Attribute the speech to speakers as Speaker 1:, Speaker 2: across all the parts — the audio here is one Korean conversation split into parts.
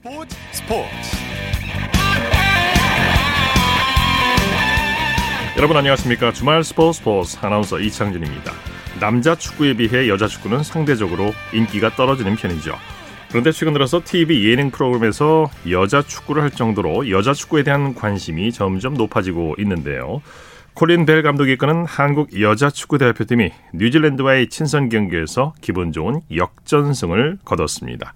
Speaker 1: 스포츠 스포츠. 여러분 안녕하십니까? 주말 스포츠 스포츠 아나운서 이창진입니다. 남자 축구에 비해 여자 축구는 상대적으로 인기가 떨어지는 편이죠. 그런데 최근 들어서 TV 예능 프로그램에서 여자 축구를 할 정도로 여자 축구에 대한 관심이 점점 높아지고 있는데요. 콜린 벨 감독이 이끄는 한국 여자 축구 대표팀이 뉴질랜드와의 친선 경기에서 기분 좋은 역전승을 거뒀습니다.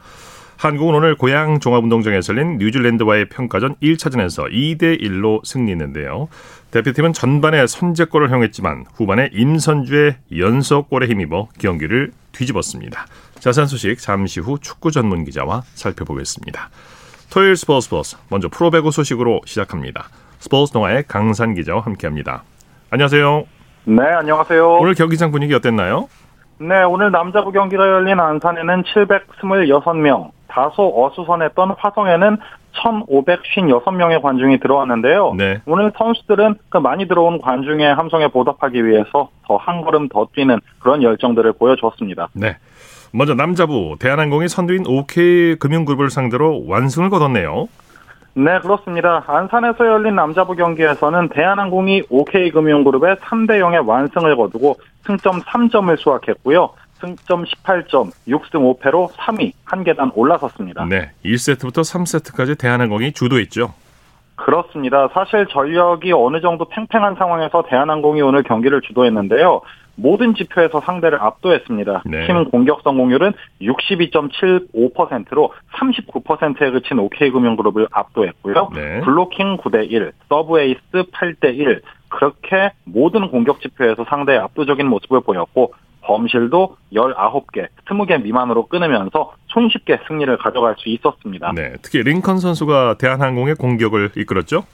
Speaker 1: 한국은 오늘 고양 종합운동장에서 열린 뉴질랜드와의 평가전 1차전에서 2대 1로 승리했는데요. 대표팀은 전반에 선제골을 허용했지만 후반에 임선주의 연속골에 힘입어 경기를 뒤집었습니다. 자세한 소식 잠시 후 축구 전문 기자와 살펴보겠습니다. 토요일 스포츠 스포츠 먼저 프로배구 소식으로 시작합니다. 스포츠 동아의 강산 기자와 함께합니다. 안녕하세요.
Speaker 2: 네, 안녕하세요.
Speaker 1: 오늘 경기장 분위기 어땠나요?
Speaker 2: 네, 오늘 남자부 경기가 열린 안산에는 726명, 다소 어수선했던 화성에는 1,556명의 관중이 들어왔는데요.
Speaker 1: 네.
Speaker 2: 오늘 선수들은 그 많이 들어온 관중의 함성에 보답하기 위해서 더 한 걸음 더 뛰는 그런 열정들을 보여줬습니다.
Speaker 1: 네. 먼저 남자부 대한항공이 선두인 OK 금융그룹을 상대로 완승을 거뒀네요.
Speaker 2: 네, 그렇습니다. 안산에서 열린 남자부 경기에서는 대한항공이 OK금융그룹의 3대 0의 완승을 거두고 승점 3점을 수확했고요. 승점 18점, 6승 5패로 3위, 한 계단 올라섰습니다.
Speaker 1: 네. 1세트부터 3세트까지 대한항공이 주도했죠.
Speaker 2: 그렇습니다. 사실 전력이 어느 정도 팽팽한 상황에서 대한항공이 오늘 경기를 주도했는데요. 모든 지표에서 상대를 압도했습니다.
Speaker 1: 네.
Speaker 2: 팀 공격 성공률은 62.75%로 39%에 그친 OK금융그룹을 압도했고요.
Speaker 1: 네.
Speaker 2: 블로킹 9대 1, 서브 에이스 8대 1, 그렇게 모든 공격 지표에서 상대의 압도적인 모습을 보였고 범실도 19개, 20개 미만으로 끊으면서 손쉽게 승리를 가져갈 수 있었습니다.
Speaker 1: 네. 특히 링컨 선수가 대한항공의 공격을 이끌었죠.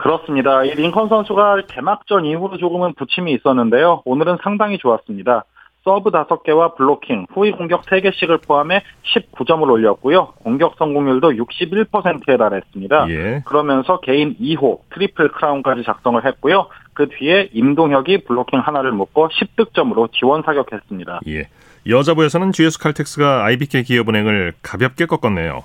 Speaker 2: 그렇습니다. 이 링컨 선수가 개막전 이후로 조금은 부침이 있었는데요. 오늘은 상당히 좋았습니다. 서브 5개와 블로킹, 후위 공격 3개씩을 포함해 19점을 올렸고요. 공격 성공률도 61%에 달했습니다.
Speaker 1: 예.
Speaker 2: 그러면서 개인 2호 트리플 크라운까지 작성을 했고요. 그 뒤에 임동혁이 블로킹 하나를 묶고 10득점으로 지원 사격했습니다.
Speaker 1: 예. 여자부에서는 GS 칼텍스가 IBK 기업은행을 가볍게 꺾었네요.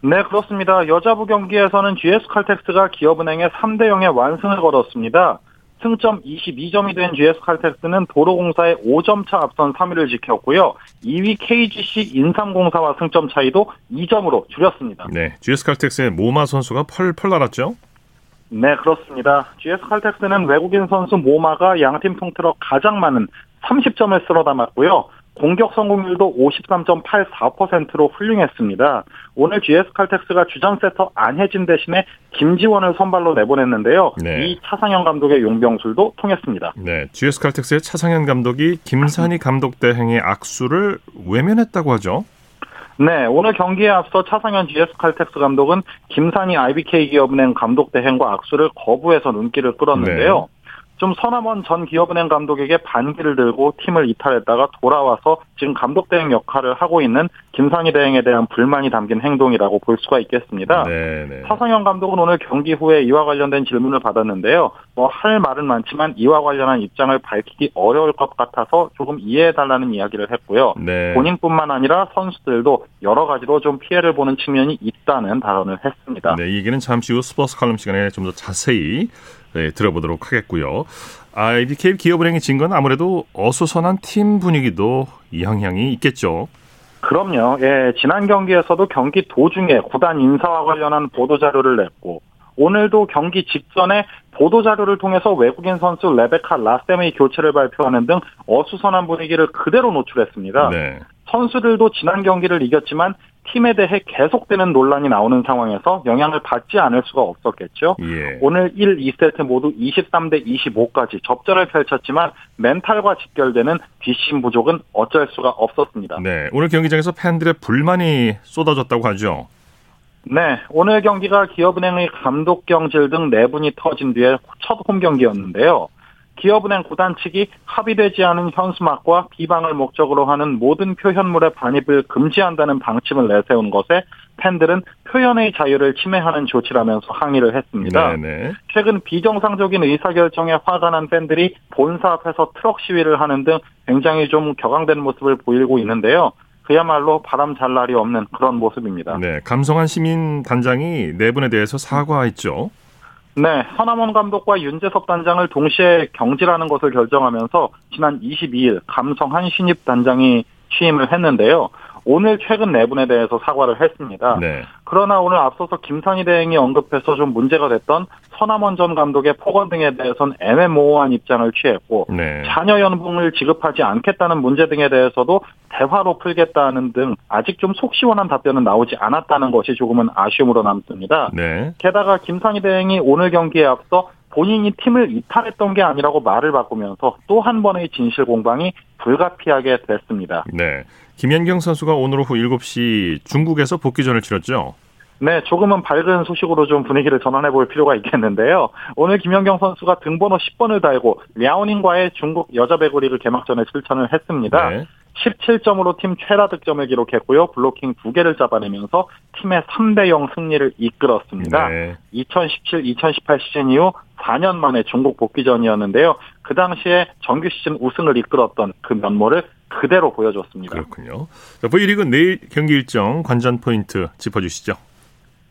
Speaker 2: 네, 그렇습니다. 여자부 경기에서는 GS 칼텍스가 기업은행에 3대 0의 완승을 거뒀습니다. 승점 22점이 된 GS 칼텍스는 도로공사의 5점 차 앞선 3위를 지켰고요. 2위 KGC 인삼공사와 승점 차이도 2점으로 줄였습니다.
Speaker 1: 네. GS 칼텍스의 모마 선수가 펄펄 날았죠.
Speaker 2: 네, 그렇습니다. GS 칼텍스는 외국인 선수 모마가 양팀 통틀어 가장 많은 30점을 쓸어 담았고요. 공격 성공률도 53.84%로 훌륭했습니다. 오늘 GS 칼텍스가 주전 세터 안혜진 대신에 김지원을 선발로 내보냈는데요.
Speaker 1: 네.
Speaker 2: 이 차상현 감독의 용병술도 통했습니다.
Speaker 1: 네. GS 칼텍스의 차상현 감독이 김산희 감독 대행의 악수를 외면했다고 하죠.
Speaker 2: 네, 오늘 경기에 앞서 차상현 GS 칼텍스 감독은 김산희 IBK 기업은행 감독 대행과 악수를 거부해서 눈길을 끌었는데요. 좀 서남원 전 기업은행 감독에게 반기를 들고 팀을 이탈했다가 돌아와서 지금 감독 대행 역할을 하고 있는 김상희 대행에 대한 불만이 담긴 행동이라고 볼 수가 있겠습니다.
Speaker 1: 네, 네.
Speaker 2: 차상현 감독은 오늘 경기 후에 이와 관련된 질문을 받았는데요. 뭐 할 말은 많지만 이와 관련한 입장을 밝히기 어려울 것 같아서 조금 이해해달라는 이야기를 했고요.
Speaker 1: 네.
Speaker 2: 본인뿐만 아니라 선수들도 여러 가지로 좀 피해를 보는 측면이 있다는 발언을 했습니다.
Speaker 1: 네, 이 얘기는 잠시 후 스포츠 칼럼 시간에 좀 더 자세히 네, 들어보도록 하겠고요. IBK 기업은행이 진 건 아무래도 어수선한 팀 분위기도 영향이 있겠죠.
Speaker 2: 그럼요. 예, 지난 경기에서도 경기 도중에 구단 인사와 관련한 보도 자료를 냈고 오늘도 경기 직전에 보도 자료를 통해서 외국인 선수 레베카 라셈의 교체를 발표하는 등 어수선한 분위기를 그대로 노출했습니다.
Speaker 1: 네.
Speaker 2: 선수들도 지난 경기를 이겼지만 팀에 대해 계속되는 논란이 나오는 상황에서 영향을 받지 않을 수가 없었겠죠.
Speaker 1: 예.
Speaker 2: 오늘 1, 2세트 모두 23대 25까지 접전을 펼쳤지만 멘탈과 직결되는 뒷심 부족은 어쩔 수가 없었습니다.
Speaker 1: 네. 오늘 경기장에서 팬들의 불만이 쏟아졌다고 하죠.
Speaker 2: 네, 오늘 경기가 기업은행의 감독 경질 등 내분이 터진 뒤에 첫 홈 경기였는데요. 기업은행 구단 측이 합의되지 않은 현수막과 비방을 목적으로 하는 모든 표현물의 반입을 금지한다는 방침을 내세운 것에 팬들은 표현의 자유를 침해하는 조치라면서 항의를 했습니다.
Speaker 1: 네네.
Speaker 2: 최근 비정상적인 의사결정에 화가 난 팬들이 본사 앞에서 트럭 시위를 하는 등 굉장히 좀 격앙된 모습을 보이고 있는데요. 그야말로 바람 잘 날이 없는 그런 모습입니다.
Speaker 1: 네, 감성한 시민 단장이 네 분에 대해서 사과했죠.
Speaker 2: 네, 서남원 감독과 윤재석 단장을 동시에 경질하는 것을 결정하면서 지난 22일 감성한 신입 단장이 취임을 했는데요. 오늘 최근 내분에 대해서 사과를 했습니다. 네. 그러나 오늘 앞서서 김선희 대행이 언급해서 좀 문제가 됐던 서남원 전 감독의 폭언 등에 대해서는 애매모호한 입장을 취했고 네. 자녀 연봉을 지급하지 않겠다는 문제 등에 대해서도 대화로 풀겠다는 등 아직 좀 속 시원한 답변은 나오지 않았다는 것이 조금은 아쉬움으로 남습니다. 네. 게다가 김선희 대행이 오늘 경기에 앞서 본인이 팀을 이탈했던 게 아니라고 말을 바꾸면서 또 한 번의 진실 공방이 불가피하게 됐습니다.
Speaker 1: 네. 김연경 선수가 오늘 오후 7시 중국에서 복귀전을 치렀죠.
Speaker 2: 네, 조금은 밝은 소식으로 좀 분위기를 전환해 볼 필요가 있겠는데요. 오늘 김연경 선수가 등번호 10번을 달고 랴오닝과의 중국 여자 배구 리그 개막전에 출전을 했습니다. 네. 17점으로 팀 최다 득점을 기록했고요. 블로킹 2개를 잡아내면서 팀의 3대 0 승리를 이끌었습니다. 네. 2017-2018 시즌 이후 4년 만에 중국 복귀전이었는데요. 그 당시에 정규 시즌 우승을 이끌었던 그 면모를 그대로 보여줬습니다.
Speaker 1: 그렇군요. V리그 내일 경기 일정 관전 포인트 짚어주시죠.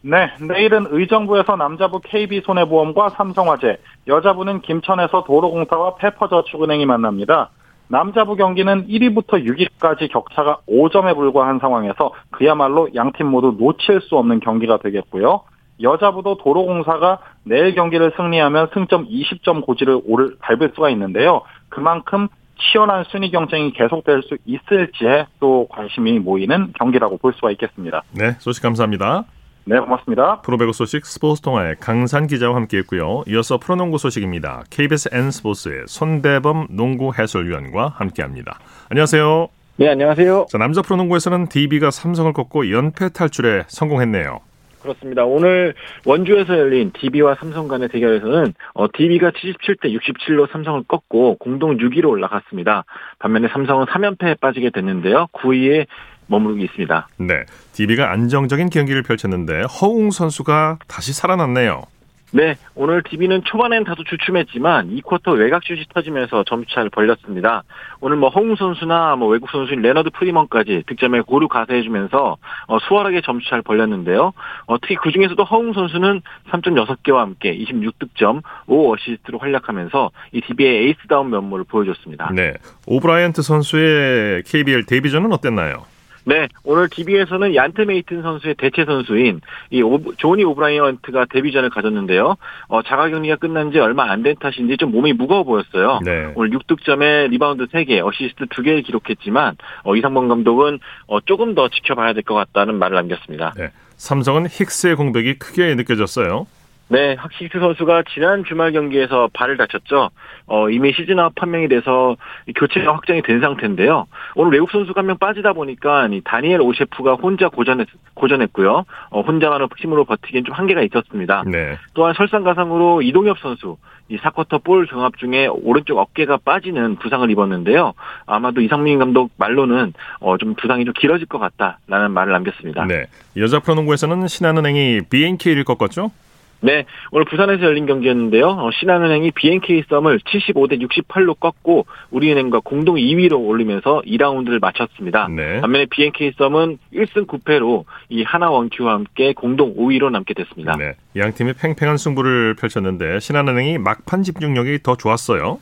Speaker 2: 네, 내일은 의정부에서 남자부 KB손해보험과 삼성화재, 여자부는 김천에서 도로공사와 페퍼저축은행이 만납니다. 남자부 경기는 1위부터 6위까지 격차가 5점에 불과한 상황에서 그야말로 양 팀 모두 놓칠 수 없는 경기가 되겠고요. 여자부도 도로공사가 내일 경기를 승리하면 승점 20점 고지를 오를 밟을 수가 있는데요. 그만큼 치열한 순위 경쟁이 계속될 수 있을지에 또 관심이 모이는 경기라고 볼 수가 있겠습니다.
Speaker 1: 네, 소식 감사합니다.
Speaker 2: 네, 고맙습니다.
Speaker 1: 프로배구 소식 스포츠 통화의 강산 기자와 함께했고요. 이어서 프로농구 소식입니다. KBS N 스포츠의 손대범 농구 해설위원과 함께합니다. 안녕하세요.
Speaker 3: 네, 안녕하세요.
Speaker 1: 자, 남자 프로농구에서는 DB가 삼성을 꺾고 연패 탈출에 성공했네요.
Speaker 3: 그렇습니다. 오늘 원주에서 열린 DB와 삼성 간의 대결에서는 어, DB가 77대 67로 삼성을 꺾고 공동 6위로 올라갔습니다. 반면에 삼성은 3연패에 빠지게 됐는데요. 9위에 머무르고 있습니다.
Speaker 1: 네, DB가 안정적인 경기를 펼쳤는데 허웅 선수가 다시 살아났네요.
Speaker 3: 네, 오늘 DB는 초반엔 다소 주춤했지만 2쿼터 외곽 슛이 터지면서 점수차를 벌렸습니다. 오늘 뭐 허웅 선수나 뭐 외국 선수인 레너드 프리먼까지 득점에 고루 가세해주면서 어, 수월하게 점수차를 벌렸는데요. 어, 특히 그 중에서도 허웅 선수는 3.6개와 함께 26득점, 5어시스트로 활약하면서 이 DB의 에이스다운 면모를 보여줬습니다.
Speaker 1: 네, 오브라이언트 선수의 KBL 데뷔전은 어땠나요?
Speaker 3: 네, 오늘 DB에서는 얀트 메이튼 선수의 대체 선수인 이 오, 조니 오브라이언트가 데뷔전을 가졌는데요. 어, 자가격리가 끝난 지 얼마 안 된 탓인지 좀 몸이 무거워 보였어요. 네. 오늘 6득점에 리바운드 3개, 어시스트 2개를 기록했지만 어, 이상범 감독은 어, 조금 더 지켜봐야 될 것 같다는 말을 남겼습니다. 네.
Speaker 1: 삼성은 힉스의 공백이 크게 느껴졌어요.
Speaker 3: 네, 학식스 선수가 지난 주말 경기에서 발을 다쳤죠. 어, 이미 시즌아웃 판명이 돼서 교체가 확정이 된 상태인데요. 오늘 외국 선수가 한 명 빠지다 보니까 이 다니엘 오셰프가 혼자 고전했, 고전했고요. 어, 혼자만의 힘으로 버티기엔 좀 한계가 있었습니다. 네. 또한 설상가상으로 이동엽 선수, 이 사쿼터 볼 경합 중에 오른쪽 어깨가 빠지는 부상을 입었는데요. 아마도 이상민 감독 말로는 어, 좀 부상이 좀 길어질 것 같다라는 말을 남겼습니다.
Speaker 1: 네. 여자 프로농구에서는 신한은행이 BNK를 꺾었죠?
Speaker 3: 네, 오늘 부산에서 열린 경기였는데요. 어, 신한은행이 BNK 썸을 75대 68로 꺾고 우리은행과 공동 2위로 올리면서 2라운드를 마쳤습니다. 네. 반면에 BNK 썸은 1승 9패로 이 하나 원큐와 함께 공동 5위로 남게 됐습니다. 네,
Speaker 1: 양 팀이 팽팽한 승부를 펼쳤는데 신한은행이 막판 집중력이 더 좋았어요.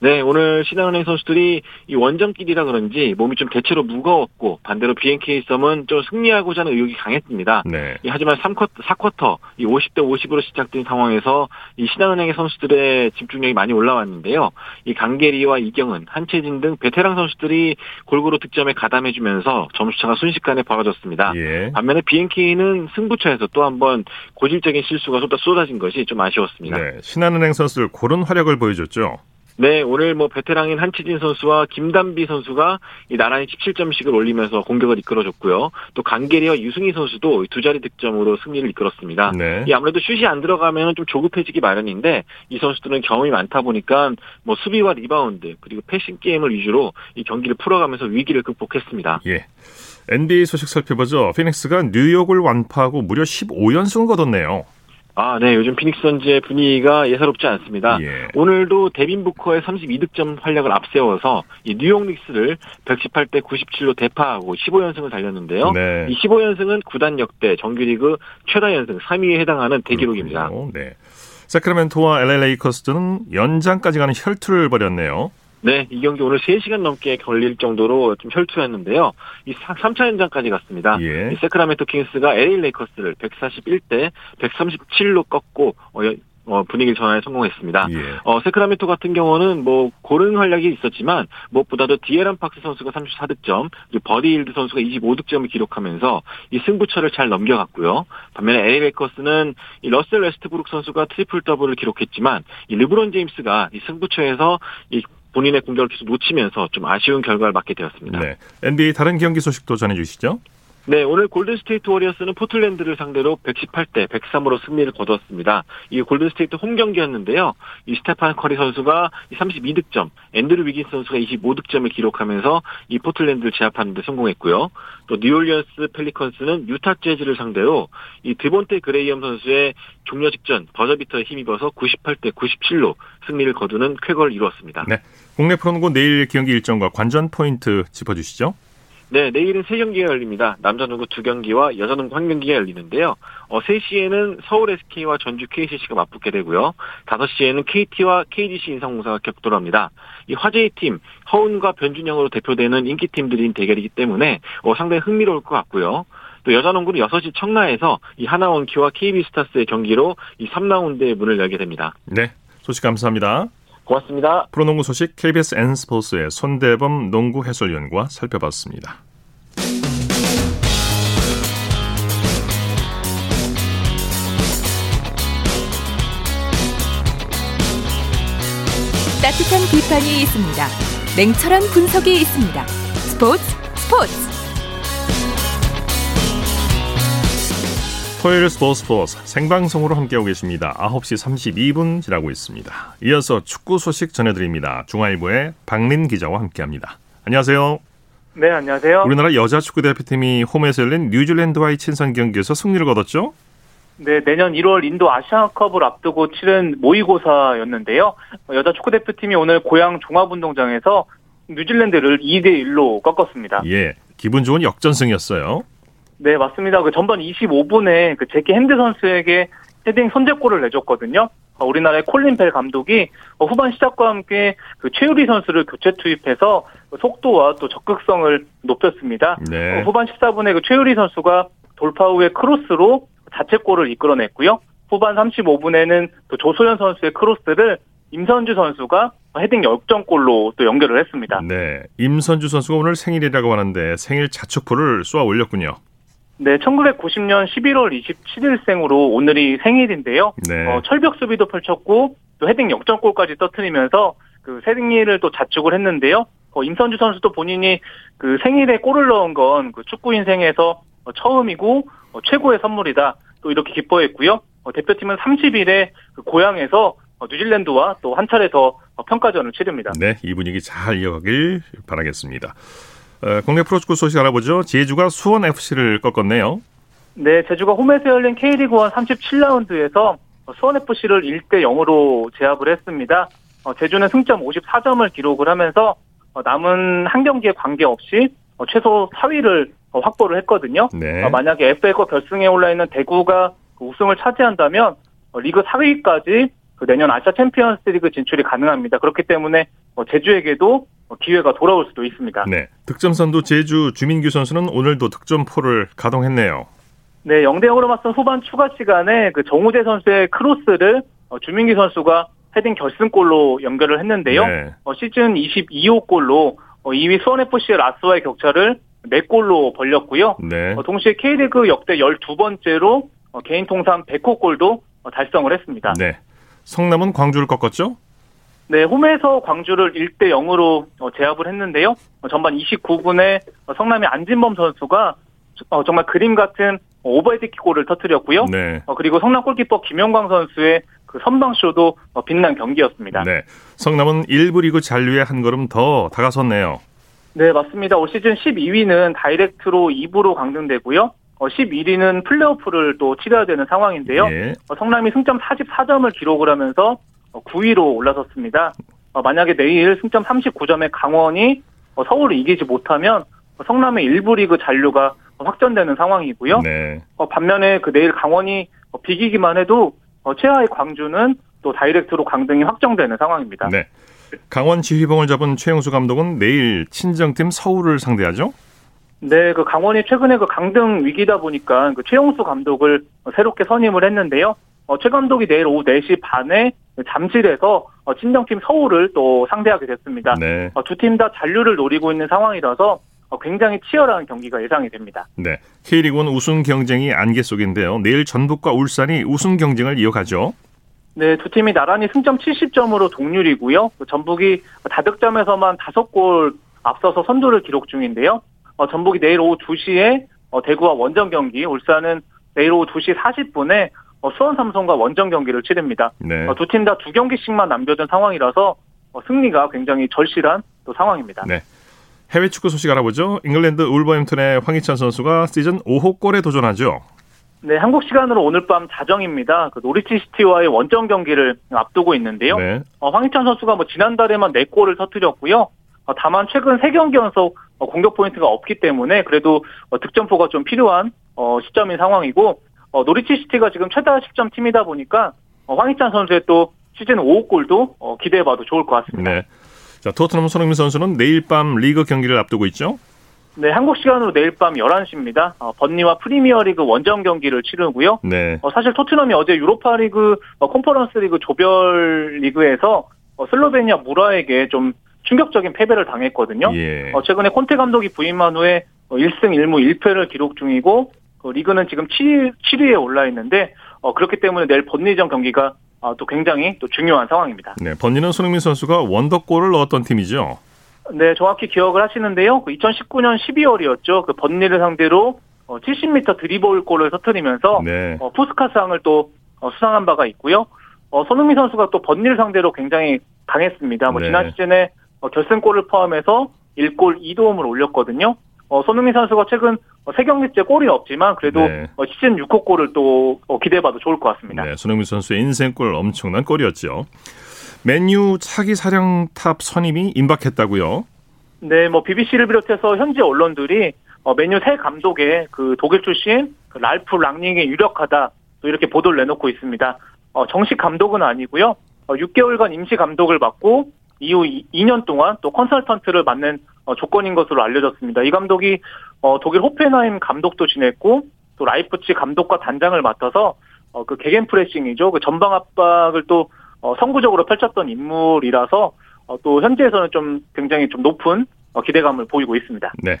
Speaker 3: 네, 오늘 신한은행 선수들이 이 원정길이라 그런지 몸이 좀 대체로 무거웠고 반대로 BNK 썸은 좀 승리하고자 하는 의욕이 강했습니다. 네. 하지만 3쿼터, 4쿼터 이 50대 50으로 시작된 상황에서 이 신한은행의 선수들의 집중력이 많이 올라왔는데요. 이 강계리와 이경은, 한채진 등 베테랑 선수들이 골고루 득점에 가담해주면서 점수차가 순식간에 벌어졌습니다. 예. 반면에 BNK는 승부처에서 또 한번 고질적인 실수가 쏟아진 것이 좀 아쉬웠습니다. 네,
Speaker 1: 신한은행 선수들 고른 활약을 보여줬죠.
Speaker 3: 네, 오늘 뭐 베테랑인 한채진 선수와 김단비 선수가 이 나란히 17점씩을 올리면서 공격을 이끌어줬고요. 또 강계리와 유승희 선수도 두 자리 득점으로 승리를 이끌었습니다. 네. 이 아무래도 슛이 안 들어가면 좀 조급해지기 마련인데 이 선수들은 경험이 많다 보니까 뭐 수비와 리바운드 그리고 패싱 게임을 위주로 이 경기를 풀어가면서 위기를 극복했습니다.
Speaker 1: 예. NBA 소식 살펴보죠. 피닉스가 뉴욕을 완파하고 무려 15연승을 거뒀네요.
Speaker 3: 아, 네. 요즘 피닉스 선즈의 분위기가 예사롭지 않습니다. 예. 오늘도 데빈 부커의 32득점 활약을 앞세워서 이 뉴욕 닉스를 118대 97로 대파하고 15연승을 달렸는데요. 네. 이 15연승은 구단 역대 정규리그 최다 연승 3위에 해당하는 대기록입니다.
Speaker 1: 네. 새크라멘토와 LA 레이커스는 연장까지 가는 혈투를 벌였네요.
Speaker 3: 네, 이 경기 오늘 3시간 넘게 걸릴 정도로 좀 혈투했는데요. 이 3차 연장까지 갔습니다. 예. 이 새크라멘토 킹스가 LA 레이커스를 141대 137로 꺾고 어, 어, 분위기를 전환에 성공했습니다. 예. 어, 새크라멘토 같은 경우는 뭐 고른 활약이 있었지만 무엇보다도 디애런 팍스 선수가 34득점, 그리고 버디 힐드 선수가 25득점을 기록하면서 이 승부처를 잘 넘겨갔고요. 반면에 LA 레이커스는 이 러셀 웨스트브룩 선수가 트리플 더블을 기록했지만 이 르브론 제임스가 이 승부처에서 이 본인의 공격을 계속 놓치면서 좀 아쉬운 결과를 맞게 되었습니다. 네.
Speaker 1: NBA 다른 경기 소식도 전해주시죠.
Speaker 3: 네, 오늘 골든스테이트 워리어스는 포틀랜드를 상대로 118대 103으로 승리를 거뒀습니다. 이 골든스테이트 홈 경기였는데요. 이 스테판 커리 선수가 32득점, 앤드루 위긴스 선수가 25득점을 기록하면서 이 포틀랜드를 제압하는 데 성공했고요. 또 뉴올리언스 펠리컨스는 유타 재즈를 상대로 이 드본테 그레이엄 선수의 종료 직전 버저비터에 힘입어서 98대 97로 승리를 거두는 쾌거를 이루었습니다. 네.
Speaker 1: 국내 프로농구 내일 경기 일정과 관전 포인트 짚어주시죠.
Speaker 3: 네, 내일은 세 경기가 열립니다. 남자 농구 두 경기와 여자 농구 한 경기가 열리는데요. 어, 3시에는 서울 SK와 전주 KCC가 맞붙게 되고요. 5시에는 KT와 KDC 인상공사가 격돌 합니다. 이 화제의 팀, 허운과 변준영으로 대표되는 인기팀들인 대결이기 때문에 어, 상당히 흥미로울 것 같고요. 또 여자 농구는 6시 청라에서 이 하나원키와 KB스타스의 경기로 이 3라운드의 문을 열게 됩니다.
Speaker 1: 네, 소식 감사합니다.
Speaker 3: 고맙습니다.
Speaker 1: 프로농구 소식 KBS N스포츠의 손대범 농구 해설위원과 살펴봤습니다.
Speaker 4: 따뜻한 비판이 있습니다. 냉철한 분석이 있습니다. 스포츠 스포츠
Speaker 1: 토요일 스포츠 스포츠 생방송으로 함께하고 계십니다. 9시 32분 지나고 있습니다. 이어서 축구 소식 전해드립니다. 중앙일보의 박린 기자와 함께합니다. 안녕하세요.
Speaker 5: 네, 안녕하세요.
Speaker 1: 우리나라 여자 축구 대표팀이 홈에서 열린 뉴질랜드와의 친선 경기에서 승리를 거뒀죠?
Speaker 5: 네, 내년 1월 인도 아시아컵을 앞두고 치른 모의고사였는데요. 여자 축구 대표팀이 오늘 고양 종합운동장에서 뉴질랜드를 2대 1로 꺾었습니다.
Speaker 1: 예, 기분 좋은 역전승이었어요.
Speaker 5: 네, 맞습니다. 그 전반 25분에 그 재키 핸드 선수에게 헤딩 선제골을 내줬거든요. 어, 우리나라의 콜린 벨 감독이 어, 후반 시작과 함께 그 최유리 선수를 교체 투입해서 속도와 또 적극성을 높였습니다. 네. 어, 후반 14분에 그 최유리 선수가 돌파 후에 크로스로 자책골을 이끌어냈고요. 후반 35분에는 또 조소연 선수의 크로스를 임선주 선수가 헤딩 역전골로 또 연결을 했습니다.
Speaker 1: 네, 임선주 선수가 오늘 생일이라고 하는데 생일 자축포를 쏘아 올렸군요.
Speaker 5: 네, 1990년 11월 27일생으로 오늘이 생일인데요. 네. 어, 철벽 수비도 펼쳤고 또 헤딩 역전골까지 떠트리면서 그 생일을 또 자축을 했는데요. 어, 임선주 선수도 본인이 그 생일에 골을 넣은 건 그 축구 인생에서 어, 처음이고 어, 최고의 선물이다. 또 이렇게 기뻐했고요. 어, 대표팀은 30일에 그 고향에서 어, 뉴질랜드와 또 한 차례 더 어, 평가전을 치릅니다.
Speaker 1: 네, 이 분위기 잘 이어가길 바라겠습니다. 어, 국내 프로축구 소식 알아보죠. 제주가 수원 FC를 꺾었네요.
Speaker 5: 네, 제주가 홈에서 열린 K리그 1 37라운드에서 수원 FC를 1대 0으로 제압을 했습니다. 어, 제주는 승점 54점을 기록을 하면서 어, 남은 한 경기에 관계없이 최소 4위를 확보를 했거든요. 네. 만약에 FA컵 결승에 올라 있는 대구가 그 우승을 차지한다면 리그 4위까지 그 내년 아시아 챔피언스리그 진출이 가능합니다. 그렇기 때문에 제주에게도 뭐 기회가 돌아올 수도 있습니다.
Speaker 1: 네. 득점선두 제주 주민규 선수는 오늘도 득점포를 가동했네요.
Speaker 5: 네, 0대 0으로 맞선 후반 추가 시간에 그 정우재 선수의 크로스를 어, 주민규 선수가 헤딩 결승골로 연결을 했는데요. 네. 어, 시즌 22호 골로 2위 어, 수원FC의 라스와의 격차를 4골로 벌렸고요. 네. 동시에 K리그 역대 12번째로 개인 통산 100호 골도 달성을 했습니다. 네.
Speaker 1: 성남은 광주를 꺾었죠?
Speaker 5: 네, 홈에서 광주를 1대 0으로 어, 제압을 했는데요. 어, 전반 29분에 어, 성남의 안진범 선수가 정말 그림 같은 오버헤드킥골을 터뜨렸고요. 네. 그리고 성남 골키퍼 김영광 선수의 그 선방쇼도 빛난 경기였습니다. 네.
Speaker 1: 성남은 1부 리그 잔류에 한 걸음 더 다가섰네요.
Speaker 5: 네, 맞습니다. 올 시즌 12위는 다이렉트로 2부로 강등되고요. 11위는 플레이오프를 또 치러야 되는 상황인데요. 예. 성남이 승점 44점을 기록을 하면서 9위로 올라섰습니다. 만약에 내일 승점 39점의 강원이 서울을 이기지 못하면 성남의 일부 리그 잔류가 확정되는 상황이고요. 네. 반면에 그 내일 강원이 비기기만 해도 최하의 광주는 또 다이렉트로 강등이 확정되는 상황입니다. 네.
Speaker 1: 강원 지휘봉을 잡은 최영수 감독은 내일 친정팀 서울을 상대하죠?
Speaker 5: 네, 그 강원이 최근에 그 강등 위기다 보니까 그 최용수 감독을 새롭게 선임을 했는데요. 어, 최 감독이 내일 오후 4시 반에 잠실에서 어, 친정팀 서울을 또 상대하게 됐습니다. 네. 어, 두팀 다 잔류를 노리고 있는 상황이라서 어, 굉장히 치열한 경기가 예상이 됩니다.
Speaker 1: 네, K리그는 우승 경쟁이 안개 속인데요. 내일 전북과 울산이 우승 경쟁을 이어가죠.
Speaker 5: 네, 두 팀이 나란히 승점 70점으로 동률이고요. 그 전북이 다득점에서만 5골 앞서서 선두를 기록 중인데요. 어, 전북이 내일 오후 2시에 어, 대구와 원정 경기, 울산은 내일 오후 2시 40분에 어, 수원 삼성과 원정 경기를 치릅니다. 네. 어, 두팀 다 두 경기씩만 남겨둔 상황이라서 어, 승리가 굉장히 절실한 또 상황입니다. 네.
Speaker 1: 해외 축구 소식 알아보죠. 잉글랜드 울버햄튼의 황희찬 선수가 시즌 5호 골에 도전하죠.
Speaker 5: 네, 한국 시간으로 오늘 밤 자정입니다. 그 노리치 시티와의 원정 경기를 앞두고 있는데요. 네. 어, 황희찬 선수가 뭐 지난달에만 4골을 터뜨렸고요. 어, 다만 최근 3경기 연속 어, 공격 포인트가 없기 때문에 그래도 어, 득점포가 좀 필요한 어, 시점인 상황이고 어, 노리치 시티가 지금 최다 실점 팀이다 보니까 어, 황희찬 선수의 또 시즌 5호 골도 어, 기대해봐도 좋을 것 같습니다. 네.
Speaker 1: 자, 토트넘 손흥민 선수는 내일 밤 리그 경기를 앞두고 있죠?
Speaker 5: 네, 한국 시간으로 내일 밤 11시입니다. 어, 번니와 프리미어리그 원정 경기를 치르고요. 네. 어, 사실 토트넘이 어제 유로파리그 어, 콘퍼런스리그 조별 리그에서 어, 슬로베니아 무라에게 좀 충격적인 패배를 당했거든요. 예. 어, 최근에 콘테 감독이 부임한 후에 1승 1무 1패를 기록 중이고 그 리그는 지금 7, 7위에 올라 있는데 어, 그렇기 때문에 내일 번니전 경기가 어, 또 굉장히 또 중요한 상황입니다.
Speaker 1: 네, 번니는 손흥민 선수가 원더골을 넣었던 팀이죠.
Speaker 5: 네, 정확히 기억을 하시는데요. 2019년 12월이었죠. 그 번니를 상대로 70m 어, 드리블 골을 터뜨리면서 네. 어, 푸스카스상을 또 어, 수상한 바가 있고요. 어, 손흥민 선수가 또 번니를 상대로 굉장히 강했습니다. 뭐 네. 지난 시즌에 어, 결승골을 포함해서 1골 2도움을 올렸거든요. 어, 손흥민 선수가 최근 3경기째 골이 없지만 그래도 네. 시즌 6호 골을 또 기대해봐도 좋을 것 같습니다. 네,
Speaker 1: 손흥민 선수의 인생골 엄청난 골이었죠. 맨유 차기 사령탑 선임이 임박했다고요?
Speaker 5: 네, 뭐 BBC를 비롯해서 현지 언론들이 어, 맨유 새 감독의 그 독일 출신 그 랄프 랑닝이 유력하다 또 이렇게 보도를 내놓고 있습니다. 어, 정식 감독은 아니고요. 어, 6개월간 임시 감독을 맡고 이후 2년 동안 또 컨설턴트를 맡는 어, 조건인 것으로 알려졌습니다. 이 감독이 어, 독일 호펜하임 감독도 지냈고 또 라이프치히 감독과 단장을 맡아서 어, 그 게겐 프레싱이죠. 그 전방 압박을 또 어, 선구적으로 펼쳤던 인물이라서 어, 또 현지에서는 좀 굉장히 좀 높은 어, 기대감을 보이고 있습니다.
Speaker 1: 네.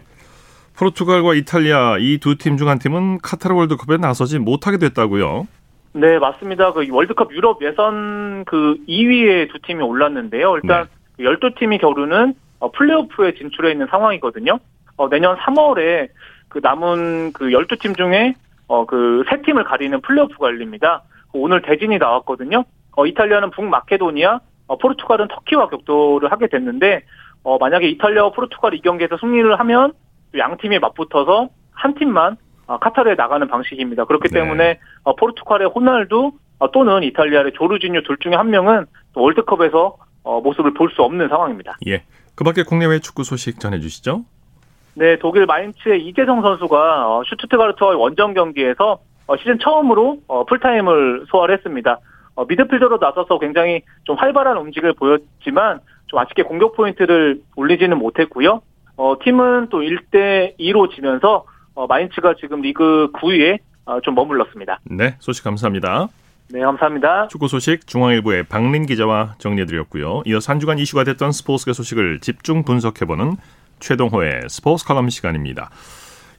Speaker 1: 포르투갈과 이탈리아 이 두 팀 중 한 팀은 카타르 월드컵에 나서지 못하게 됐다고요.
Speaker 5: 네, 맞습니다. 그 월드컵 유럽 예선 그 2위에 두 팀이 올랐는데요. 일단 네. 12팀이 겨루는 어, 플레이오프에 진출해 있는 상황이거든요. 어, 내년 3월에 그 남은 그 12팀 중에 어, 그 세 팀을 가리는 플레이오프가 열립니다. 오늘 대진이 나왔거든요. 어, 이탈리아는 북마케도니아, 어, 포르투갈은 터키와 격돌을 하게 됐는데 어, 만약에 이탈리아와 포르투갈 이 경기에서 승리를 하면 양 팀이 맞붙어서 한 팀만 어, 카타르에 나가는 방식입니다. 그렇기 네. 때문에 어, 포르투갈의 호날두 어, 또는 이탈리아의 조르지뉴 둘 중에 한 명은 월드컵에서 어, 모습을 볼 수 없는 상황입니다.
Speaker 1: 예. 그밖에 국내외 축구 소식 전해주시죠.
Speaker 5: 네, 독일 마인츠의 이재성 선수가 어, 슈투트가르트와의 원정 경기에서 어, 시즌 처음으로 어, 풀타임을 소화했습니다. 어, 미드필더로 나서서 굉장히 좀 활발한 움직임을 보였지만 좀 아쉽게 공격 포인트를 올리지는 못했고요. 어, 팀은 또 1대 2로 지면서 어, 마인츠가 지금 리그 9위에 어, 좀 머물렀습니다.
Speaker 1: 네, 소식 감사합니다.
Speaker 5: 네, 감사합니다.
Speaker 1: 축구 소식 중앙일보의 박린 기자와 정리해드렸고요. 이어서 한 주간 이슈가 됐던 스포츠계 소식을 집중 분석해보는 최동호의 스포츠 칼럼 시간입니다.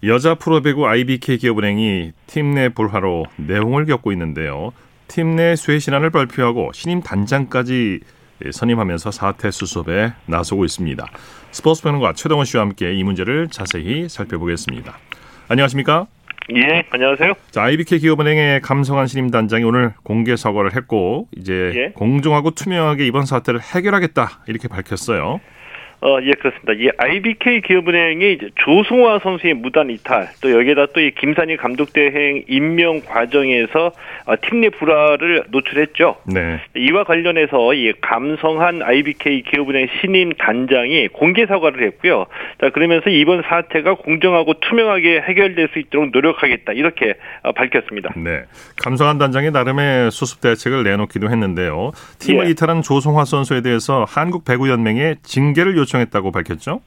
Speaker 1: 여자 프로배구 IBK 기업은행이 팀 내 불화로 내홍을 겪고 있는데요. 팀내 쇄신안을 발표하고 신임 단장까지 선임하면서 사태 수습에 나서고 있습니다. 스포츠 평론가 최동원 씨와 함께 이 문제를 자세히 살펴보겠습니다. 안녕하십니까?
Speaker 6: 예, 안녕하세요.
Speaker 1: 자, IBK 기업은행의 감성한 신임 단장이 오늘 공개 사과를 했고 이제 예? 공정하고 투명하게 이번 사태를 해결하겠다 이렇게 밝혔어요.
Speaker 6: 어, 예, 그렇습니다. 이 IBK 기업은행이 이제 조승화 선수의 무단 이탈, 또 여기에다 또 이 김산희 감독 대행 임명 과정에서 어, 팀 내 불화를 노출했죠. 네. 이와 관련해서 이 감성한 IBK 기업은행 신임 단장이 공개 사과를 했고요. 자, 그러면서 이번 사태가 공정하고 투명하게 해결될 수 있도록 노력하겠다. 이렇게 어, 밝혔습니다.
Speaker 1: 네. 감성한 단장이 나름의 수습 대책을 내놓기도 했는데요. 팀을 예. 이탈한 조성화 선수에 대해서 한국 배구 연맹에 징계를 요청 요청했다고 밝혔죠?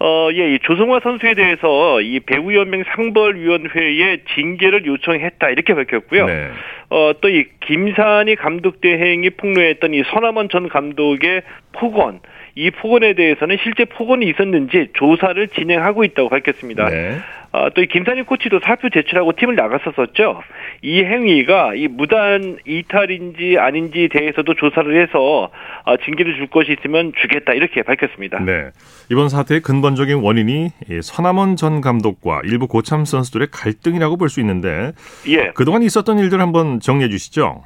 Speaker 6: 어, 예, 이 조성화 선수에 대해서 이 배우연맹 상벌위원회에 징계를 요청했다 이렇게 밝혔고요. 네. 어, 또 이 김산희 감독 대행이 폭로했던 이 서남원 전 감독의 폭언, 이 폭언에 대해서는 실제 폭언이 있었는지 조사를 진행하고 있다고 밝혔습니다. 네. 어, 또이 김산희 코치도 사표 제출하고 팀을 나갔었었죠. 이 행위가 이 무단 이탈인지 아닌지 대해서도 조사를 해서 어, 징계를 줄 것이 있으면 주겠다 이렇게 밝혔습니다.
Speaker 1: 네. 이번 사태의 근본적인 원인이 서남원 전 감독과 일부 고참 선수들의 갈등이라고 볼 수 있는데 예. 그동안 있었던 일들 한번 정리해 주시죠.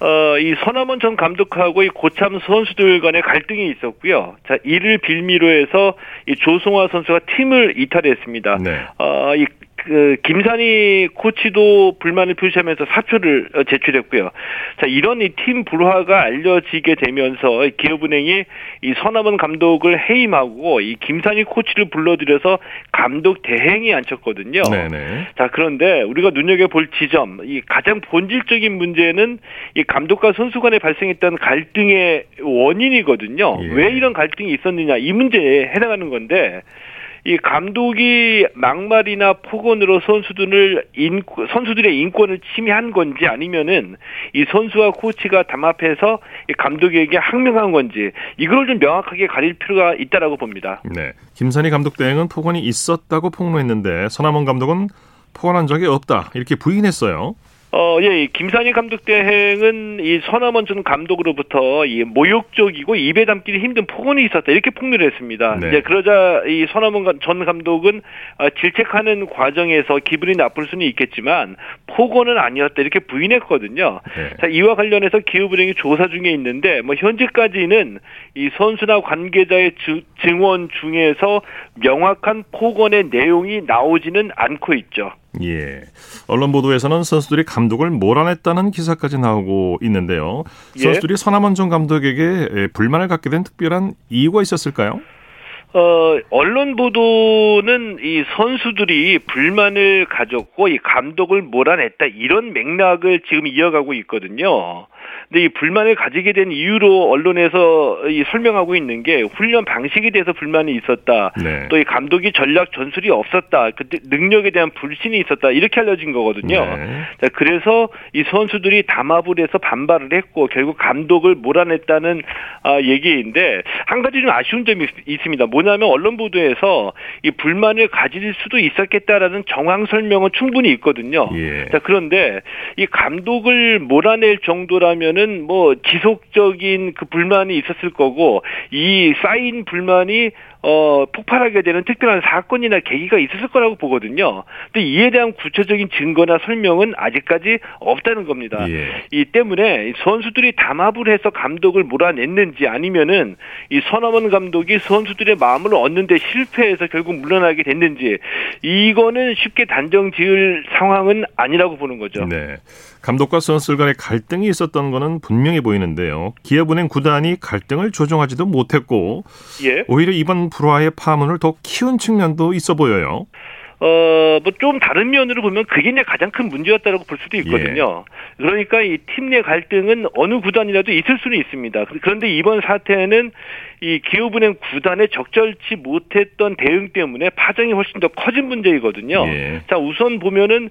Speaker 6: 어, 이 서남원 전 감독하고 이 고참 선수들 간의 갈등이 있었고요. 자, 이를 빌미로 해서 이 조승화 선수가 팀을 이탈했습니다. 네. 어, 이 그 김산희 코치도 불만을 표시하면서 사표를 어, 제출했고요. 자 이런 이 팀 불화가 알려지게 되면서 기업은행이 이 서남원 감독을 해임하고 이 김산희 코치를 불러들여서 감독 대행이 앉혔거든요. 네네. 자 그런데 우리가 눈여겨 볼 지점 이 가장 본질적인 문제는 이 감독과 선수 간에 발생했던 갈등의 원인이거든요. 예. 왜 이런 갈등이 있었느냐 이 문제에 해당하는 건데. 이 감독이 막말이나 폭언으로 선수들을 인 선수들의 인권을 침해한 건지 아니면은 이 선수와 코치가 담합해서 이 감독에게 항명한 건지 이걸 좀 명확하게 가릴 필요가 있다라고 봅니다.
Speaker 1: 네. 김선희 감독 대행은 폭언이 있었다고 폭로했는데 서남원 감독은 폭언한 적이 없다 이렇게 부인했어요.
Speaker 6: 어, 예, 김산희 감독 대행은 이 서남원 전 감독으로부터 이 모욕적이고 입에 담기 힘든 폭언이 있었다 이렇게 폭로를 했습니다. 네. 이제 그러자 이 서남원 전 감독은 어, 질책하는 과정에서 기분이 나쁠 수는 있겠지만 폭언은 아니었다 이렇게 부인했거든요. 네. 자, 이와 관련해서 기업은행이 조사 중에 있는데 뭐 현재까지는 이 선수나 관계자의 주, 증언 중에서 명확한 폭언의 내용이 나오지는 않고 있죠.
Speaker 1: 예. 언론 보도에서는 선수들이 감독을 몰아냈다는 기사까지 나오고 있는데요. 예. 선수들이 서남원 전 감독에게 불만을 갖게 된 특별한 이유가 있었을까요?
Speaker 6: 어, 언론 보도는 이 선수들이 불만을 가졌고 이 감독을 몰아냈다 이런 맥락을 지금 이어가고 있거든요. 근데 이 불만을 가지게 된 이유로 언론에서 이 설명하고 있는 게 훈련 방식에 대해서 불만이 있었다. 네. 또이 감독이 전략 전술이 없었다. 그때 능력에 대한 불신이 있었다. 이렇게 알려진 거거든요. 네. 자, 그래서 이 선수들이 담합을 해서 반발을 했고 결국 감독을 몰아냈다는 아, 얘기인데 한 가지 좀 아쉬운 점이 있, 습니다 뭐냐면 언론 보도에서 이 불만을 가질 수도 있었겠다라는 정황 설명은 충분히 있거든요. 예. 자, 그런데 이 감독을 몰아낼 정도라면 보면은 뭐 지속적인 그 불만이 있었을 거고 이 쌓인 불만이 어, 폭발하게 되는 특별한 사건이나 계기가 있었을 거라고 보거든요. 근데 이에 대한 구체적인 증거나 설명은 아직까지 없다는 겁니다. 예. 이 때문에 선수들이 담합을 해서 감독을 몰아냈는지 아니면은 이 서남원 감독이 선수들의 마음을 얻는데 실패해서 결국 물러나게 됐는지 이거는 쉽게 단정 지을 상황은 아니라고 보는 거죠.
Speaker 1: 네. 감독과 선수들 간의 갈등이 있었던 거는 분명해 보이는데요. 기업은행 구단이 갈등을 조정하지도 못했고 예. 오히려 이번 불화의 파문을 더 키운 측면도 있어 보여요.
Speaker 6: 어, 뭐 좀 다른 면으로 보면 그게 이제 가장 큰 문제였다라고 볼 수도 있거든요. 예. 그러니까 이 팀 내 갈등은 어느 구단이라도 있을 수는 있습니다. 그런데 이번 사태는 이 기업은행 구단에 적절치 못했던 대응 때문에 파장이 훨씬 더 커진 문제이거든요. 예. 자, 우선 보면은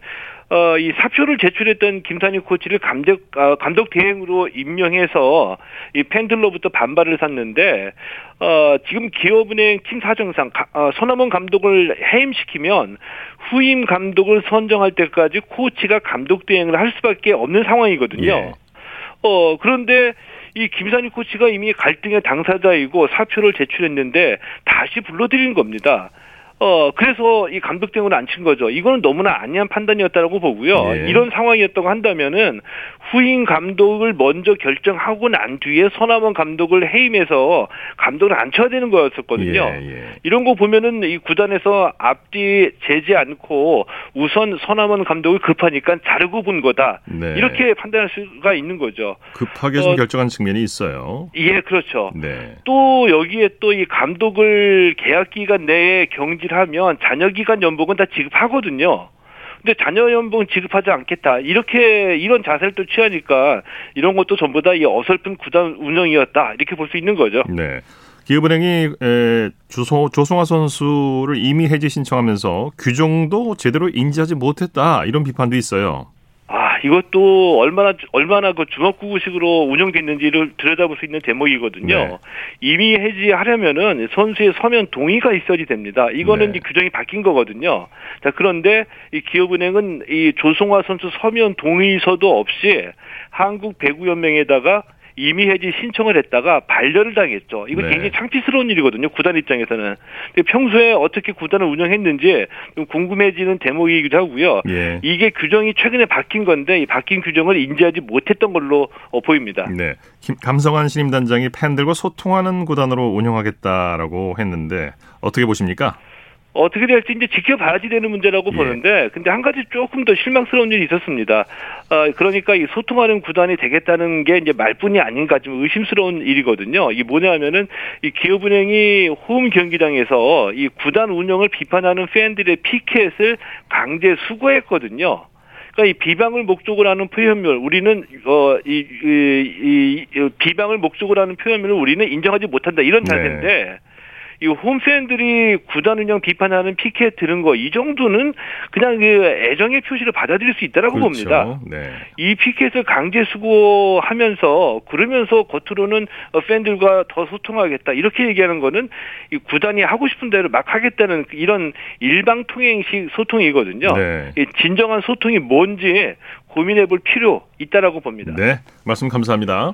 Speaker 6: 어, 이 사표를 제출했던 김산희 코치를 감독, 어, 감독 대행으로 임명해서 이 팬들로부터 반발을 샀는데, 어, 지금 기업은행 팀 사정상, 어, 손남원 감독을 해임시키면 후임 감독을 선정할 때까지 코치가 감독 대행을 할 수밖에 없는 상황이거든요. 예. 어, 그런데 이 김산희 코치가 이미 갈등의 당사자이고 사표를 제출했는데 다시 불러들인 겁니다. 어, 그래서 이 감독 대응을 안친 거죠. 이거는 너무나 안이한 판단이었다라고 보고요. 예. 이런 상황이었다고 한다면은 후임 감독을 먼저 결정하고 난 뒤에 서남원 감독을 해임해서 감독을 안 쳐야 되는 거였었거든요. 예, 예. 이런 거 보면은 이 구단에서 앞뒤 재지 않고 우선 서남원 감독을 급하니까 자르고 본 거다. 네. 이렇게 판단할 수가 있는 거죠.
Speaker 1: 급하게 좀 어, 결정한 측면이 있어요.
Speaker 6: 예, 그렇죠. 네. 또 여기에 또 이 감독을 계약 기간 내에 경질 하면 잔여 기간 연봉은 다 지급하거든요. 근데 자녀 연봉 지급하지 않겠다. 이렇게 이런 자세를 또 취하니까 이런 것도 전부 다 이 어설픈 구단 운영이었다. 이렇게 볼 수 있는 거죠.
Speaker 1: 네. 기업은행이 에, 주소, 조성화 선수를 이미 해지 신청하면서 규정도 제대로 인지하지 못했다 이런 비판도 있어요.
Speaker 6: 이것도 얼마나 얼마나 그 주먹구구식으로 운영됐는지를 들여다볼 수 있는 대목이거든요. 네. 이미 해지하려면은 선수의 서면 동의가 있어야지 됩니다. 이거는 네. 규정이 바뀐 거거든요. 자 그런데 이 기업은행은 이 조성화 선수 서면 동의서도 없이 한국 배구연맹에다가 이미 해지 신청을 했다가 반려를 당했죠. 이거 네. 굉장히 창피스러운 일이거든요. 구단 입장에서는. 평소에 어떻게 구단을 운영했는지 좀 궁금해지는 대목이기도 하고요. 예. 이게 규정이 최근에 바뀐 건데 이 바뀐 규정을 인지하지 못했던 걸로 어, 보입니다.
Speaker 1: 네. 감성환 신임단장이 팬들과 소통하는 구단으로 운영하겠다라고 했는데 어떻게 보십니까?
Speaker 6: 어떻게 될지 이제 지켜봐야지 되는 문제라고 예. 보는데 근데 한 가지 조금 더 실망스러운 일이 있었습니다. 어, 그러니까 이 소통하는 구단이 되겠다는 게 이제 말뿐이 아닌가 좀 의심스러운 일이거든요. 이게 뭐냐면은 이 기업은행이 홈 경기장에서 이 구단 운영을 비판하는 팬들의 피켓을 강제 수거했거든요. 그러니까 이 비방을 목적으로 하는 표현물 우리는 어이 이, 이, 비방을 목적으로 하는 표현물을 우리는 인정하지 못한다 이런 네. 자세인데 네. 이 홈팬들이 구단 운영 비판하는 피켓 들은 거 이 정도는 그냥 그 애정의 표시를 받아들일 수 있다라고 그렇죠. 봅니다. 네. 이 피켓을 강제 수고하면서 그러면서 겉으로는 팬들과 더 소통하겠다 이렇게 얘기하는 거는 이 구단이 하고 싶은 대로 막 하겠다는 이런 일방 통행식 소통이거든요. 네. 진정한 소통이 뭔지 고민해볼 필요 있다라고 봅니다.
Speaker 1: 네, 말씀 감사합니다.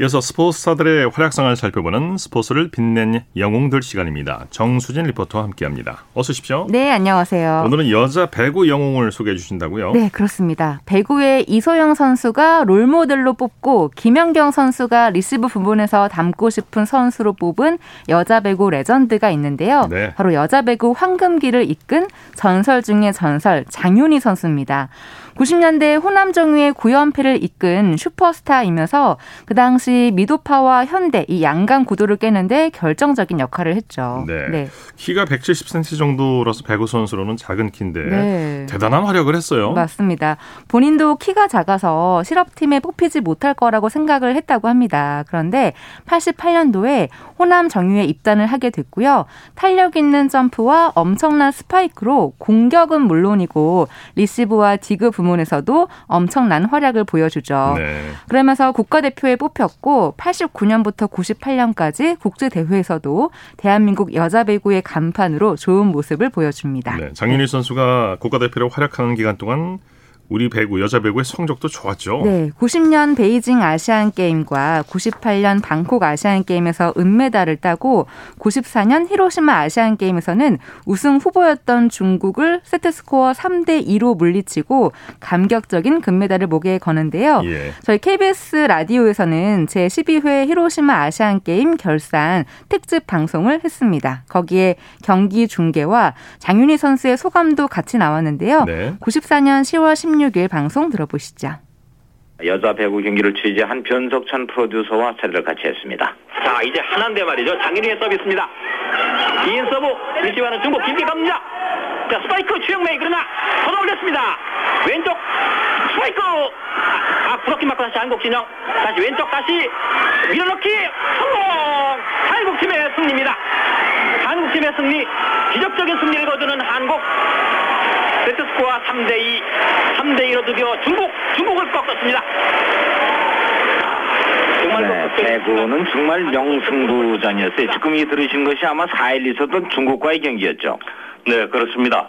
Speaker 1: 이어서 스포츠 스타들의 활약상을 살펴보는 스포츠를 빛낸 영웅들 시간입니다. 정수진 리포터와 함께합니다. 어서 오십시오.
Speaker 7: 네, 안녕하세요.
Speaker 1: 오늘은 여자 배구 영웅을 소개해 주신다고요?
Speaker 7: 네, 그렇습니다. 배구의 이소영 선수가 롤모델로 뽑고 김연경 선수가 리시브 부분에서 닮고 싶은 선수로 뽑은 여자 배구 레전드가 있는데요. 네. 바로 여자 배구 황금기를 이끈 전설 중의 전설 장윤희 선수입니다. 90년대 호남 정유의 9연패를 이끈 슈퍼스타이면서 그 당시 미도파와 현대 이 양강 구도를 깨는데 결정적인 역할을 했죠.
Speaker 1: 네. 네. 키가 170cm 정도라서 배구 선수로는 작은 키인데 네. 대단한 활약을 했어요.
Speaker 7: 맞습니다. 본인도 키가 작아서 실업팀에 뽑히지 못할 거라고 생각을 했다고 합니다. 그런데 88년도에 호남 정유에 입단을 하게 됐고요. 탄력 있는 점프와 엄청난 스파이크로 공격은 물론이고 리시브와 디그 부문 부문에서도 엄청난 활약을 보여주죠. 네. 그러면서 국가대표에 뽑혔고 89년부터 98년까지 국제대회에서도 대한민국 여자 배구의 간판으로 좋은 모습을 보여줍니다. 네,
Speaker 1: 장윤희 선수가 국가대표로 활약하는 기간 동안 우리 배구 여자 배구의 성적도 좋았죠.
Speaker 7: 네, 90년 베이징 아시안 게임과 98년 방콕 아시안 게임에서 은메달을 따고 94년 히로시마 아시안 게임에서는 우승 후보였던 중국을 세트 스코어 3대 2로 물리치고 감격적인 금메달을 목에 거는데요. 예. 저희 KBS 라디오에서는 제 12회 히로시마 아시안 게임 결산 특집 방송을 했습니다. 거기에 경기 중계와 장윤희 선수의 소감도 같이 나왔는데요. 네. 94년 10월 16일 16일 방송 들어보시죠.
Speaker 8: 여자 배구 경기를 취재한 변석찬 프로듀서와 자리를 같이 했습니다.
Speaker 9: 자, 이제 하나인데 말이죠. 장윤희의 서비스입니다. 이인 서브, 리시브하는 중국 김기 갑니다. 자, 스파이크 최영메이 그러나 걷어 올렸습니다. 왼쪽 스파이크 아, 블로킹 맞고 다시 한국 진영. 다시 왼쪽 다시 밀어넣기 성공! 한국팀의 승리입니다. 한국팀의 승리, 기적적인 승리를 거두는 한국. 세트스코어 3대2, 3대2로 드디어 중국, 중국을 꺾었습니다.
Speaker 8: 네, 대구는 정말 명승부전이었어요. 지금 이 들으신 것이 아마 4일 있었던 중국과의 경기였죠.
Speaker 10: 네, 그렇습니다.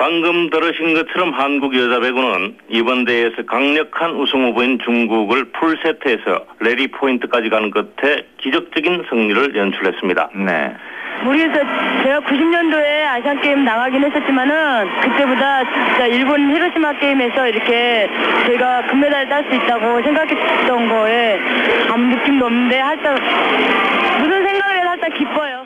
Speaker 10: 방금 들으신 것처럼 한국 여자 배구는 이번 대회에서 강력한 우승 후보인 중국을 풀세트에서 레리 포인트까지 가는 끝에 기적적인 승리를 연출했습니다.
Speaker 8: 네.
Speaker 11: 모르겠어요. 제가 90년도에 아시안 게임 나가긴 했었지만은 그때보다 진짜 일본 히로시마 게임에서 이렇게 저희가 금메달 딸 수 있다고 생각했던 거에 아무 느낌도 없는데 살짝 무슨 생각을 해도 기뻐요.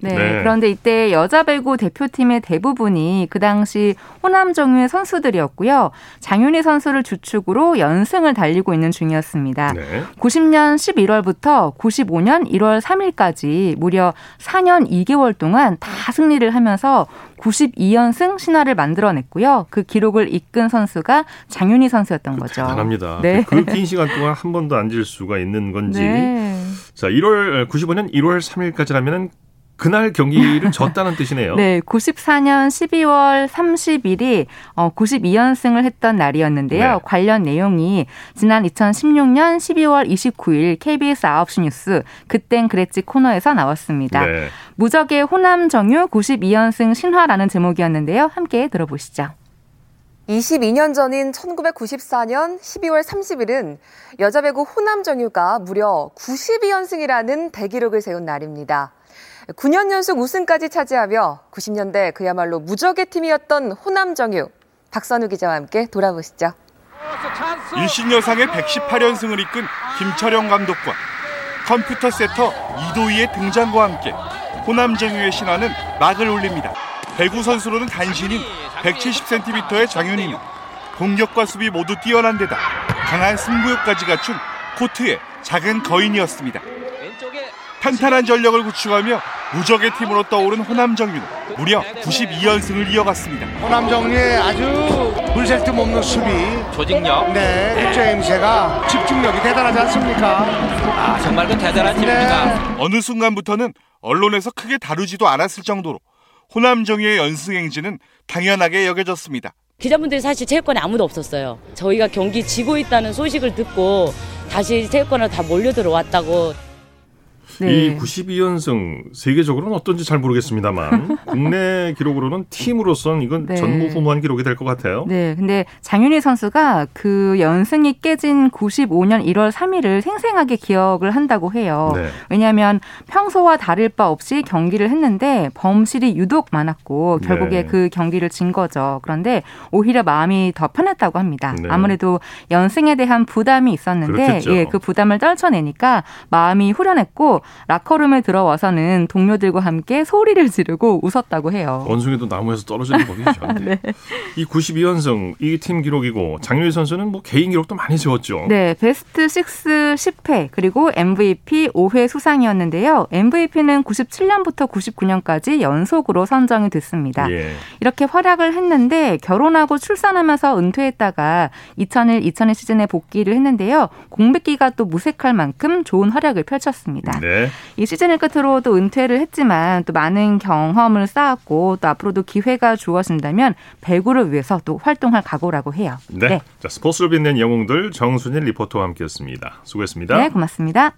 Speaker 7: 네, 네, 그런데 이때 여자 배구 대표팀의 대부분이 그 당시 호남 정유의 선수들이었고요. 장윤희 선수를 주축으로 연승을 달리고 있는 중이었습니다. 네. 90년 11월부터 95년 1월 3일까지 무려 4년 2개월 동안 다 승리를 하면서 92연승 신화를 만들어냈고요. 그 기록을 이끈 선수가 장윤희 선수였던 거죠.
Speaker 1: 대단합니다. 네. 그 긴 시간 동안 한 번도 안 질 수가 있는 건지. 네. 자, 1월 95년 1월 3일까지라면은 그날 경기를 졌다는 뜻이네요.
Speaker 7: 네, 94년 12월 30일이 어 92연승을 했던 날이었는데요. 네. 관련 내용이 지난 2016년 12월 29일 KBS 9시 뉴스 그땐 그랬지 코너에서 나왔습니다. 네. 무적의 호남 정유 92연승 신화라는 제목이었는데요. 함께 들어보시죠.
Speaker 12: 22년 전인 1994년 12월 30일은 여자 배구 호남 정유가 무려 92연승이라는 대기록을 세운 날입니다. 9년 연속 우승까지 차지하며 90년대 그야말로 무적의 팀이었던 호남 정유. 박선우 기자와 함께 돌아보시죠.
Speaker 13: 일신 여상의 118연승을 이끈 김철영 감독과 컴퓨터 세터 이도희의 등장과 함께 호남 정유의 신화는 막을 올립니다. 배구 선수로는 단신인 170cm의 장윤희는 공격과 수비 모두 뛰어난 데다 강한 승부욕까지 갖춘 코트의 작은 거인이었습니다. 탄탄한 전력을 구축하며 무적의 팀으로 떠오른 호남정유는 무려 92연승을 이어갔습니다.
Speaker 14: 호남정유의 아주 물샐 틈 없는 수비,
Speaker 15: 조직력,
Speaker 14: 네, 입체임새가 집중력이 대단하지 않습니까?
Speaker 15: 아 정말 그 대단한 팀입니다.
Speaker 13: 네. 어느 순간부터는 언론에서 크게 다루지도 않았을 정도로 호남정유의 연승 행진은 당연하게 여겨졌습니다.
Speaker 16: 기자분들이 사실 체육관에 아무도 없었어요. 저희가 경기 지고 있다는 소식을 듣고 다시 체육관으로 다 몰려 들어왔다고
Speaker 1: 네. 이 92연승 세계적으로는 어떤지 잘 모르겠습니다만 국내 기록으로는 팀으로선 이건 네. 전무후무한 기록이 될 것 같아요.
Speaker 7: 네. 근데 장윤희 선수가 그 연승이 깨진 95년 1월 3일을 생생하게 기억을 한다고 해요. 네. 왜냐하면 평소와 다를 바 없이 경기를 했는데 범실이 유독 많았고 결국에 네. 그 경기를 진 거죠. 그런데 오히려 마음이 더 편했다고 합니다. 네. 아무래도 연승에 대한 부담이 있었는데 예, 그 부담을 떨쳐내니까 마음이 후련했고 라커룸에 들어와서는 동료들과 함께 소리를 지르고 웃었다고 해요.
Speaker 1: 원숭이도 나무에서 떨어지는 법이죠. 네. 이 92연승 이 팀 기록이고 장윤희 선수는 뭐 개인 기록도 많이 세웠죠.
Speaker 7: 네, 베스트 6 10회 그리고 MVP 5회 수상이었는데요. MVP는 97년부터 99년까지 연속으로 선정이 됐습니다. 예. 이렇게 활약을 했는데 결혼하고 출산하면서 은퇴했다가 2001, 2002 시즌에 복귀를 했는데요. 공백기가 또 무색할 만큼 좋은 활약을 펼쳤습니다. 네. 네. 이 시즌을 끝으로 또 은퇴를 했지만 또 많은 경험을 쌓았고 또 앞으로도 기회가 주어진다면 배구를 위해서 또 활동할 각오라고 해요.
Speaker 1: 네. 네. 자, 스포츠를 빛낸 영웅들 정순일 리포터와 함께했습니다. 수고했습니다.
Speaker 7: 네, 고맙습니다.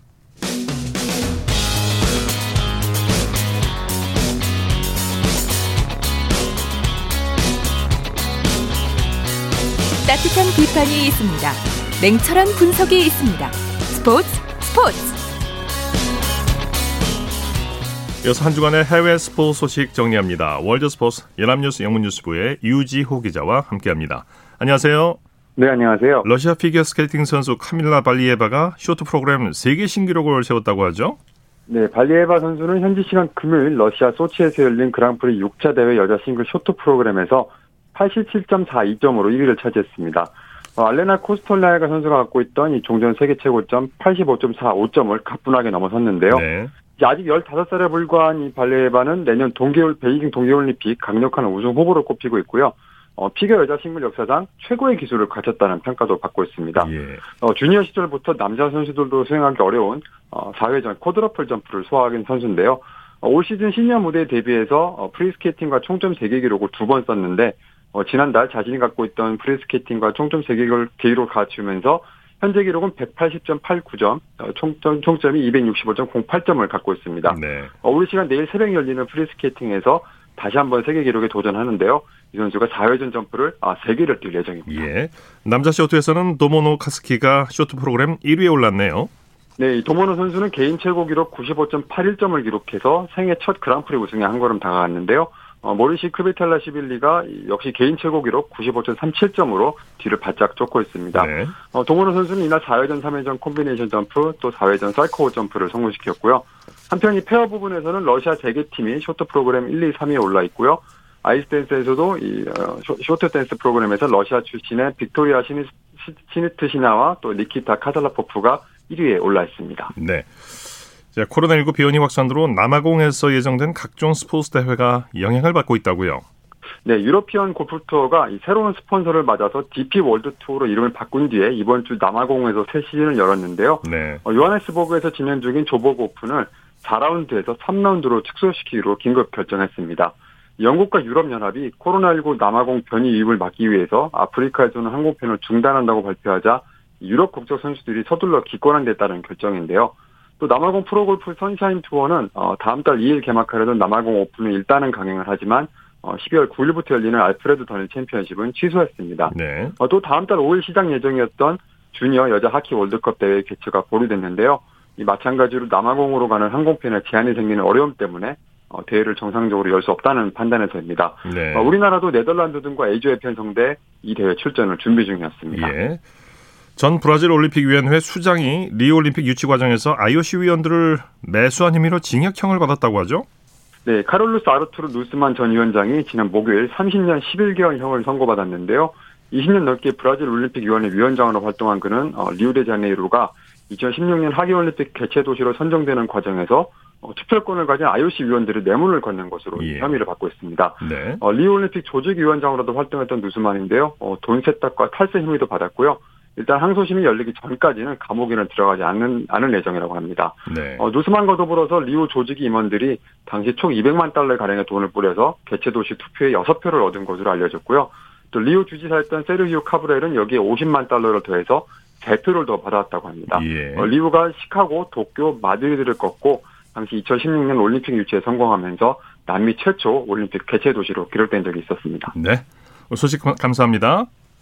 Speaker 4: 따뜻한 비판이 있습니다. 냉철한 분석이 있습니다. 스포츠 스포츠.
Speaker 1: 이어서 한 주간의 해외 스포츠 소식 정리합니다. 월드 스포츠 연합뉴스 영문뉴스부의 유지호 기자와 함께합니다. 안녕하세요.
Speaker 17: 네, 안녕하세요.
Speaker 1: 러시아 피겨 스케이팅 선수 카밀라 발리에바가 쇼트 프로그램 세계 신기록을 세웠다고 하죠?
Speaker 17: 네, 발리에바 선수는 현지 시간 금요일 러시아 소치에서 열린 그랑프리 6차 대회 여자 싱글 쇼트 프로그램에서 87.42점으로 1위를 차지했습니다. 어, 알레나 코스톨라에가 선수가 갖고 있던 이 종전 세계 최고점 85.45점을 가뿐하게 넘어섰는데요. 네. 아직 15살에 불과한 이 발레바는 내년 동계올 베이징 동계올림픽 강력한 우승 후보로 꼽히고 있고요. 어, 피겨 여자 싱글 역사상 최고의 기술을 갖췄다는 평가도 받고 있습니다. 예. 어, 주니어 시절부터 남자 선수들도 수행하기 어려운 어, 4회전 코드러플 점프를 소화한 선수인데요. 어, 올 시즌 시니어 무대에 데뷔해서 어, 프리스케이팅과 총점 세계 기록을 두 번 썼는데 어, 지난달 자신이 갖고 있던 프리스케이팅과 총점 세계 기록을 갖추면서 현재 기록은 180.89점, 어, 총점, 총점이 265.08점을 갖고 있습니다. 네. 어, 우리 시간 내일 새벽 열리는 프리스케이팅에서 다시 한번 세계 기록에 도전하는데요. 이 선수가 4회전 점프를 아, 3개를 뛸 예정입니다.
Speaker 1: 예. 남자 쇼트에서는 도모노 카즈키가 쇼트 프로그램 1위에 올랐네요.
Speaker 17: 네, 도모노 선수는 개인 최고 기록 95.81점을 기록해서 생애 첫 그랑프리 우승에 한 걸음 다가갔는데요. 어, 모리시 크비텔라시빌리가 역시 개인 최고 기록 95.37점으로 뒤를 바짝 쫓고 있습니다. 네. 어, 도모노 선수는 이날 4회전, 3회전 콤비네이션 점프, 또 4회전 살코 점프를 성공시켰고요. 한편 이 페어 부분에서는 러시아 세 개 팀이 쇼트 프로그램 1, 2, 3위에 올라 있고요. 아이스댄스에서도 이 어, 쇼트 댄스 프로그램에서 러시아 출신의 빅토리아 시니, 시니치나와 또 니키타 카찰라포프가 1위에 올라 있습니다.
Speaker 1: 네. 자, 코로나19 변이 확산으로 남아공에서 예정된 각종 스포츠 대회가 영향을 받고 있다고요.
Speaker 17: 네, 유러피언 골프 투어가 새로운 스폰서를 맞아서 DP 월드 투어로 이름을 바꾼 뒤에 이번 주 남아공에서 새 시즌을 열었는데요. 네. 어, 요하네스버그에서 진행 중인 조버그 오픈을 4라운드에서 3라운드로 축소시키기로 긴급 결정했습니다. 영국과 유럽연합이 코로나19 남아공 변이 유입을 막기 위해서 아프리카에서는 항공편을 중단한다고 발표하자 유럽 국적 선수들이 서둘러 기권한 데 따른 결정인데요. 또 남아공 프로골프 선샤인 투어는 어, 다음 달 2일 개막하려던 남아공 오픈을 일단은 강행을 하지만 어, 12월 9일부터 열리는 알프레드 던힐 챔피언십은 취소했습니다. 네. 어, 또 다음 달 5일 시작 예정이었던 주니어 여자 하키 월드컵 대회 개최가 보류됐는데요. 이 마찬가지로 남아공으로 가는 항공편에 제한이 생기는 어려움 때문에 어, 대회를 정상적으로 열 수 없다는 판단에서입니다. 네. 어, 우리나라도 네덜란드 등과 A조에 편성돼 이 대회 출전을 준비 중이었습니다. 예.
Speaker 1: 전 브라질 올림픽위원회 수장이 리우 올림픽 유치 과정에서 IOC 위원들을 매수한 혐의로 징역형을 받았다고 하죠?
Speaker 17: 네, 카를루스 아르투르 누스만 전 위원장이 지난 목요일 30년 11개월 형을 선고받았는데요. 20년 넘게 브라질 올림픽위원회 위원장으로 활동한 그는 어, 리우데자네이루가 2016년 하계올림픽 개최 도시로 선정되는 과정에서 어, 투표권을 가진 IOC 위원들에 뇌물을 건넨 것으로 예. 혐의를 받고 있습니다. 네. 어, 리우올림픽 조직위원장으로도 활동했던 누스만인데요. 어, 돈 세탁과 탈세 혐의도 받았고요. 일단 항소심이 열리기 전까지는 감옥에는 들어가지 않는 않을 예정이라고 합니다. 네. 어, 누스만과 더불어서 리우 조직 임원들이 당시 총 200만 달러 가량의 돈을 뿌려서 개최 도시 투표에 6표를 얻은 것으로 알려졌고요. 또 리우 주지사였던 세르히오 카브렐은 여기에 50만 달러를 더해서 3표를 더 받았다고 합니다. 예. 어, 리우가 시카고, 도쿄, 마드리드를 꺾고 당시 2016년 올림픽 유치에 성공하면서 남미 최초 올림픽 개최 도시로 기록된 적이 있었습니다.
Speaker 1: 네. 소식 감사합니다.